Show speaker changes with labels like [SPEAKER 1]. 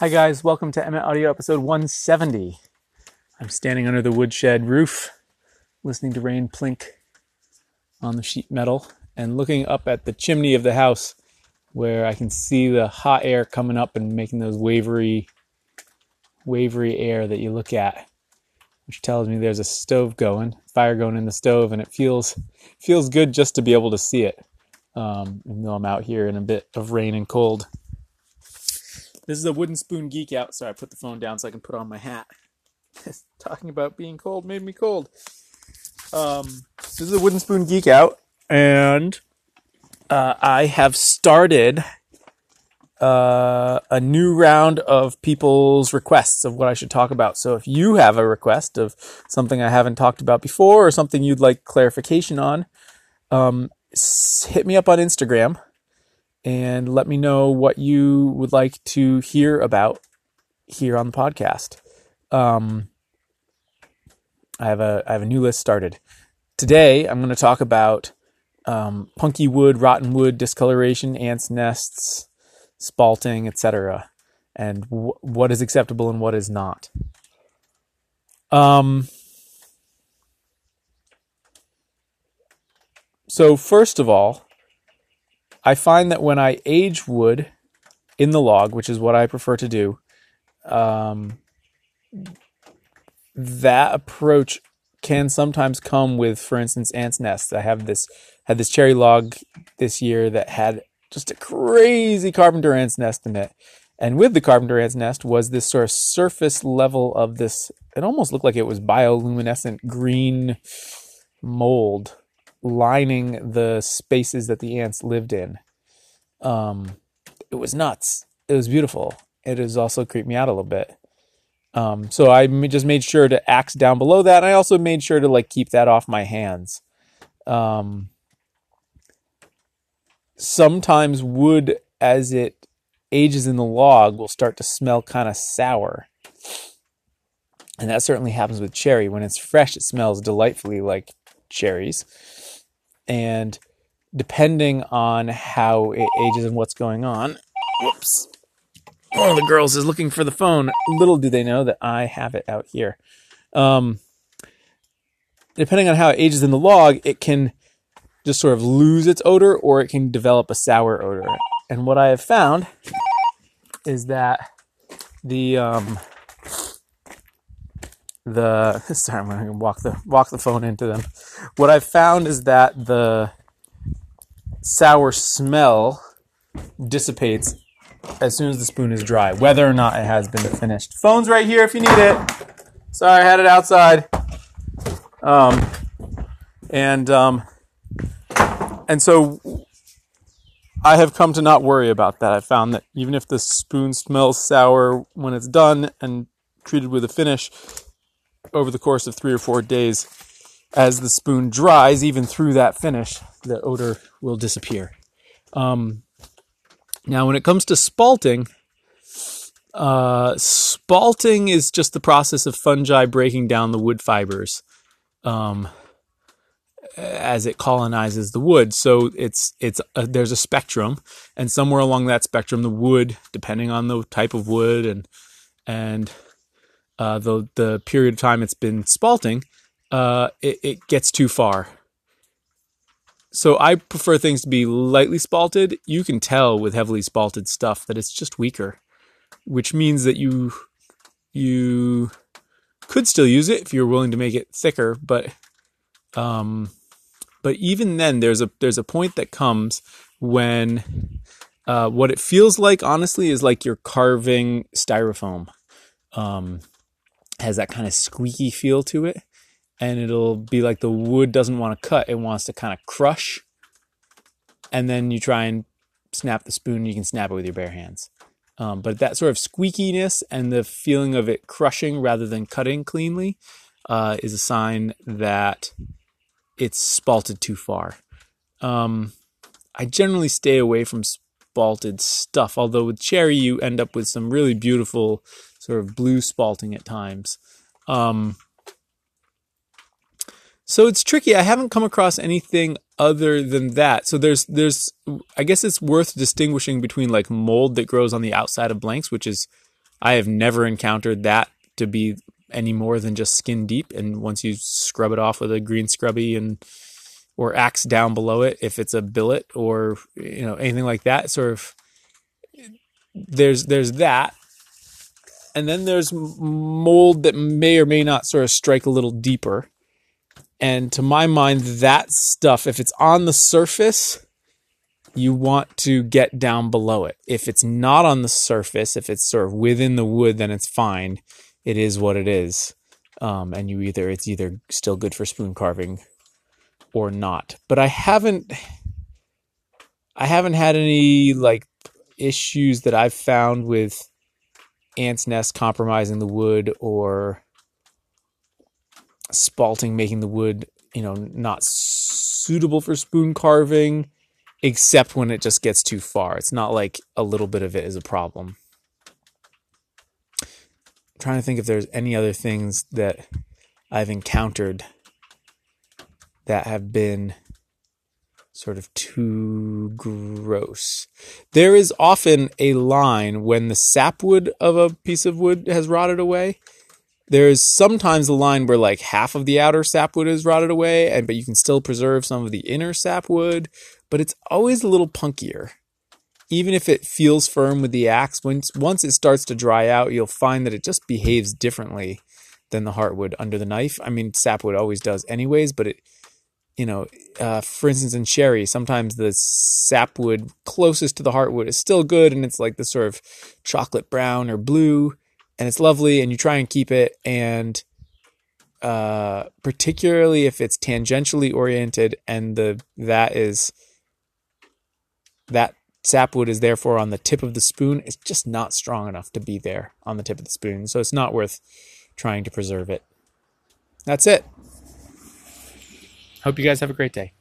[SPEAKER 1] Hi, guys. Welcome to Emmet Audio episode 170. I'm standing under the woodshed roof, listening to rain plink on the sheet metal and looking up at the chimney of the house where I can see the hot air coming up and making those wavery, wavery air that you look at, which tells me there's a stove going, fire going in the stove, and it feels feels good just to be able to see it. Um, even though I'm out here in a bit of rain and cold. This is a wooden spoon geek out. Sorry, I put the phone down so I can put on my hat. Talking about being cold made me cold. Um, this is a wooden spoon geek out, and uh, I have started uh, a new round of people's requests of what I should talk about. So if you have a request of something I haven't talked about before or something you'd like clarification on, um, hit me up on Instagram and let me know what you would like to hear about here on the podcast. Um, I have a I have a new list started. Today I'm going to talk about um, punky wood, rotten wood, discoloration, ants' nests, spalting, etc., and w- what is acceptable and what is not. Um. So first of all, I find that when I age wood in the log, which is what I prefer to do, um, that approach can sometimes come with, for instance, ants' nests. I have this had this cherry log this year that had just a crazy carpenter ant's nest in it. And with the carpenter ant's nest was this sort of surface level of this, it almost looked like it was bioluminescent green mold lining the spaces that the ants lived in. Um, it was nuts. It was beautiful. It has also creeped me out a little bit. Um, so I just made sure to axe down below that. I also made sure to like keep that off my hands. Um, sometimes wood, as it ages in the log, will start to smell kind of sour. And that certainly happens with cherry. When it's fresh, it smells delightfully like cherries and depending on how it ages and what's going on, whoops, one of the girls is looking for the phone. Little do they know that I have it out here. Um, depending on how it ages in the log, it can just sort of lose its odor or it can develop a sour odor. And what I have found is that the um, the sorry, I'm going to walk the walk the phone into them. What I've found is that the sour smell dissipates as soon as the spoon is dry, whether or not it has been finished. Phone's right here if you need it. Sorry, I had it outside. Um, and um, and so I have come to not worry about that. I found that even if the spoon smells sour when it's done and treated with a finish, over the course of three or four days, as the spoon dries, even through that finish, the odor will disappear. Um, now, when it comes to spalting, uh, spalting is just the process of fungi breaking down the wood fibers um, as it colonizes the wood. So it's it's a, there's a spectrum, and somewhere along that spectrum, the wood, depending on the type of wood and and uh, the the period of time it's been spalting, uh, it, it gets too far. So I prefer things to be lightly spalted. You can tell with heavily spalted stuff that it's just weaker, which means that you you could still use it if you're willing to make it thicker, but um, but even then, there's a there's a point that comes when uh, what it feels like, honestly, is like you're carving styrofoam. Um, has that kind of squeaky feel to it. And it'll be like the wood doesn't want to cut, it wants to kind of crush. And then you try and snap the spoon, you can snap it with your bare hands. Um, but that sort of squeakiness and the feeling of it crushing rather than cutting cleanly uh, is a sign that it's spalted too far. Um, I generally stay away from spalted stuff, although with cherry you end up with some really beautiful sort of blue spalting at times. Um, so it's tricky. I haven't come across anything other than that. So there's there's I guess it's worth distinguishing between like mold that grows on the outside of blanks, which is I have never encountered that to be any more than just skin deep. And once you scrub it off with a green scrubby and or axe down below it, if it's a billet or you know anything like that, sort of there's there's that. And then there's mold that may or may not sort of strike a little deeper. And to my mind, that stuff, if it's on the surface, you want to get down below it. If it's not on the surface, if it's sort of within the wood, then it's fine. It is what it is. Um, and you either it's either still good for spoon carving or not. But I haven't I haven't had any like issues that I've found with ants nest compromising the wood or spalting making the wood, you know, not suitable for spoon carving except when it just gets too far. It's not like a little bit of it is a problem. I'm trying to think if there's any other things that I've encountered that have been sort of too gross. There is often a line when the sapwood of a piece of wood has rotted away. There is sometimes a line where like half of the outer sapwood is rotted away, and but you can still preserve some of the inner sapwood but it's always a little punkier. Even if it feels firm with the axe, once once it starts to dry out, you'll find that it just behaves differently than the heartwood under the knife. I mean, sapwood always does, anyways. But it, you know, uh, for instance, in cherry, sometimes the sapwood closest to the heartwood is still good, and it's like the sort of chocolate brown or blue, and it's lovely, and you try and keep it, and uh, particularly if it's tangentially oriented, and the that is that sapwood is therefore on the tip of the spoon. It's just not strong enough to be there on the tip of the spoon. So it's not worth trying to preserve it. That's it. Hope you guys have a great day.